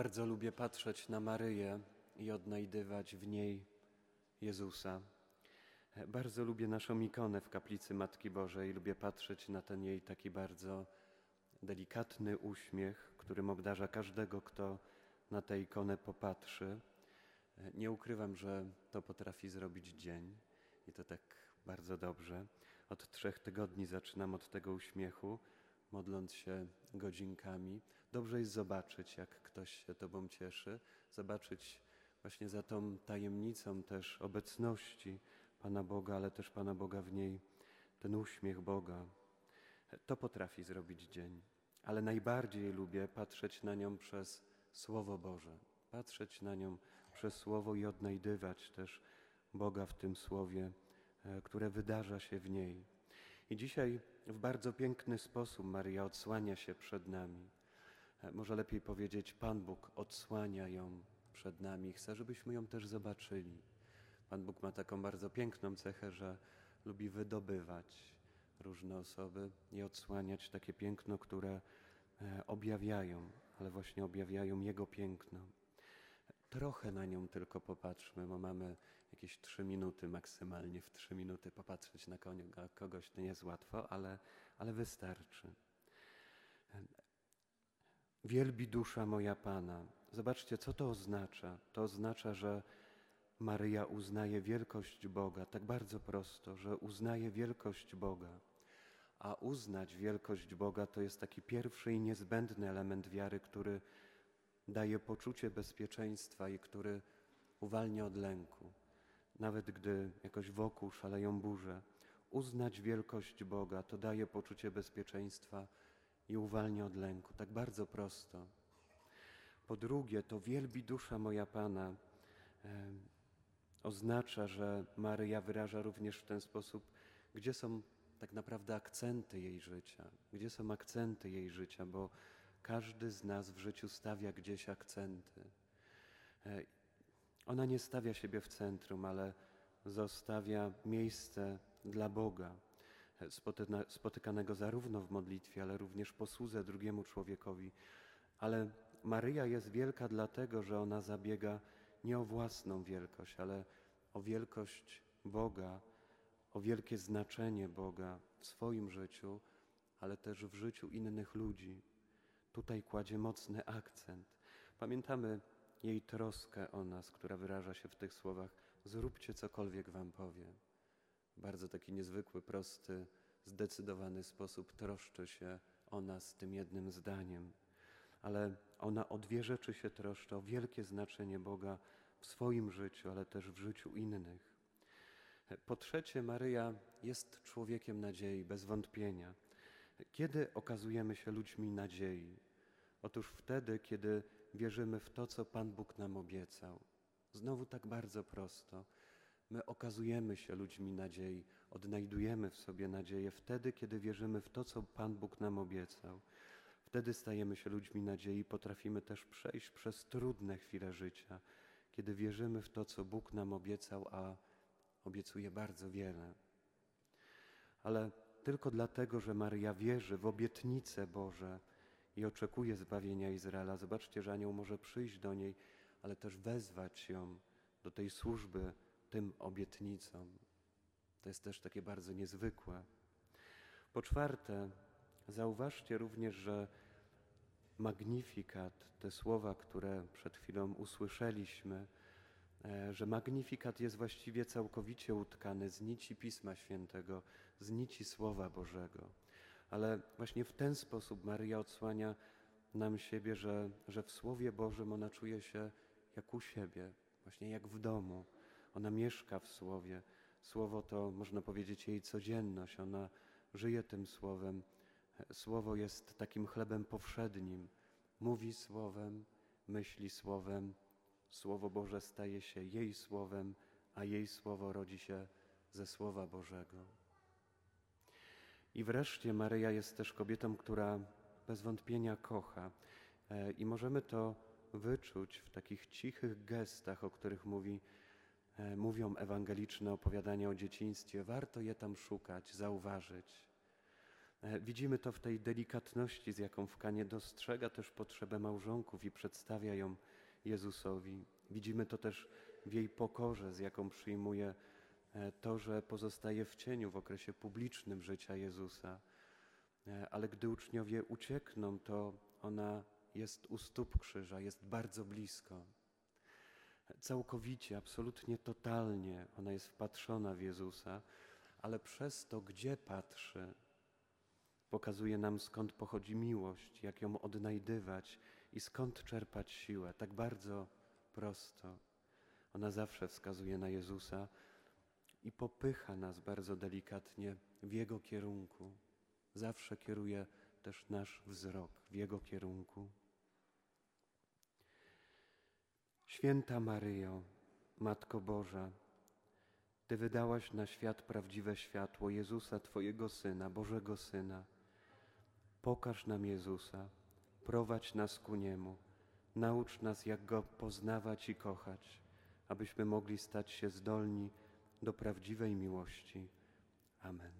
Bardzo lubię patrzeć na Maryję i odnajdywać w niej Jezusa. Bardzo lubię naszą ikonę w kaplicy Matki Bożej. Lubię patrzeć na ten jej taki bardzo delikatny uśmiech, którym obdarza każdego, kto na tę ikonę popatrzy. Nie ukrywam, że to potrafi zrobić dzień i to tak bardzo dobrze. Od trzech tygodni zaczynam od tego uśmiechu, modląc się godzinkami. Dobrze jest zobaczyć, jak ktoś się Tobą cieszy, zobaczyć właśnie za tą tajemnicą też obecności Pana Boga, ale też Pana Boga w niej, ten uśmiech Boga. To potrafi zrobić dzień, ale najbardziej lubię patrzeć na nią przez Słowo Boże, patrzeć na nią przez Słowo i odnajdywać też Boga w tym Słowie, e, które wydarza się w niej. I dzisiaj w bardzo piękny sposób Maria odsłania się przed nami. E, może lepiej powiedzieć, Pan Bóg odsłania ją przed nami. Chce, żebyśmy ją też zobaczyli. Pan Bóg ma taką bardzo piękną cechę, że lubi wydobywać różne osoby i odsłaniać takie piękno, które e, objawiają, ale właśnie objawiają Jego piękno. Trochę na nią tylko popatrzmy, bo mamy jakieś trzy minuty maksymalnie. W trzy minuty popatrzeć na kogoś nie jest łatwo, ale, ale wystarczy. Wielbi dusza moja Pana. Zobaczcie, co to oznacza. To oznacza, że Maryja uznaje wielkość Boga, tak bardzo prosto, że uznaje wielkość Boga. A uznać wielkość Boga to jest taki pierwszy i niezbędny element wiary, który daje poczucie bezpieczeństwa i który uwalnia od lęku. Nawet gdy jakoś wokół szaleją burze, uznać wielkość Boga to daje poczucie bezpieczeństwa i uwalnia od lęku. Tak bardzo prosto. Po drugie, to wielbi dusza moja Pana e, oznacza, że Maryja wyraża również w ten sposób, gdzie są tak naprawdę akcenty jej życia, gdzie są akcenty jej życia, bo każdy z nas w życiu stawia gdzieś akcenty. E, ona nie stawia siebie w centrum, ale zostawia miejsce dla Boga, e, spotykanego zarówno w modlitwie, ale również posłudze drugiemu człowiekowi. Ale Maryja jest wielka dlatego, że ona zabiega nie o własną wielkość, ale o wielkość Boga, o wielkie znaczenie Boga w swoim życiu, ale też w życiu innych ludzi tutaj kładzie mocny akcent. Pamiętamy jej troskę o nas, która wyraża się w tych słowach: Zróbcie cokolwiek wam powie. Bardzo taki niezwykły, prosty, zdecydowany sposób troszczy się o nas tym jednym zdaniem. Ale ona o dwie rzeczy się troszczy: o wielkie znaczenie Boga w swoim życiu, ale też w życiu innych. Po trzecie, Maryja jest człowiekiem nadziei, bez wątpienia. Kiedy okazujemy się ludźmi nadziei? Otóż wtedy, kiedy wierzymy w to, co Pan Bóg nam obiecał. Znowu tak bardzo prosto. My okazujemy się ludźmi nadziei, odnajdujemy w sobie nadzieję wtedy, kiedy wierzymy w to, co Pan Bóg nam obiecał. Wtedy stajemy się ludźmi nadziei, potrafimy też przejść przez trudne chwile życia, kiedy wierzymy w to, co Bóg nam obiecał, a obiecuje bardzo wiele. Ale tylko dlatego, że Maria wierzy w obietnice Boże i oczekuje zbawienia Izraela. Zobaczcie, że anioł może przyjść do niej, ale też wezwać ją do tej służby tym obietnicom. To jest też takie bardzo niezwykłe. Po czwarte, zauważcie również, że magnifikat, te słowa, które przed chwilą usłyszeliśmy, że magnifikat jest właściwie całkowicie utkany z nici Pisma Świętego, z nici Słowa Bożego. Ale właśnie w ten sposób Maryja odsłania nam siebie, że, że w Słowie Bożym ona czuje się jak u siebie, właśnie jak w domu. Ona mieszka w Słowie. Słowo to, można powiedzieć, jej codzienność. Ona żyje tym Słowem. Słowo jest takim chlebem powszednim. Mówi Słowem, myśli Słowem, Słowo Boże staje się jej słowem, a jej słowo rodzi się ze Słowa Bożego. I wreszcie Maryja jest też kobietą, która bez wątpienia kocha. E, I możemy to wyczuć w takich cichych gestach, o których mówi, e, mówią ewangeliczne opowiadania o dzieciństwie. Warto je tam szukać, zauważyć. E, Widzimy to w tej delikatności, z jaką w Kanie dostrzega też potrzebę małżonków i przedstawia ją Jezusowi. Widzimy to też w jej pokorze, z jaką przyjmuje e, to, że pozostaje w cieniu w okresie publicznym życia Jezusa. E, Ale gdy uczniowie uciekną, to ona jest u stóp krzyża, jest bardzo blisko. Całkowicie, absolutnie totalnie ona jest wpatrzona w Jezusa, ale przez to, gdzie patrzy, pokazuje nam skąd pochodzi miłość, jak ją odnajdywać i skąd czerpać siłę. Tak bardzo prosto. Ona zawsze wskazuje na Jezusa i popycha nas bardzo delikatnie w Jego kierunku. Zawsze kieruje też nasz wzrok w Jego kierunku. Święta Maryjo, Matko Boża, Ty wydałaś na świat prawdziwe światło Jezusa, Twojego Syna, Bożego Syna. Pokaż nam Jezusa, prowadź nas ku Niemu, naucz nas, jak Go poznawać i kochać, abyśmy mogli stać się zdolni do prawdziwej miłości. Amen.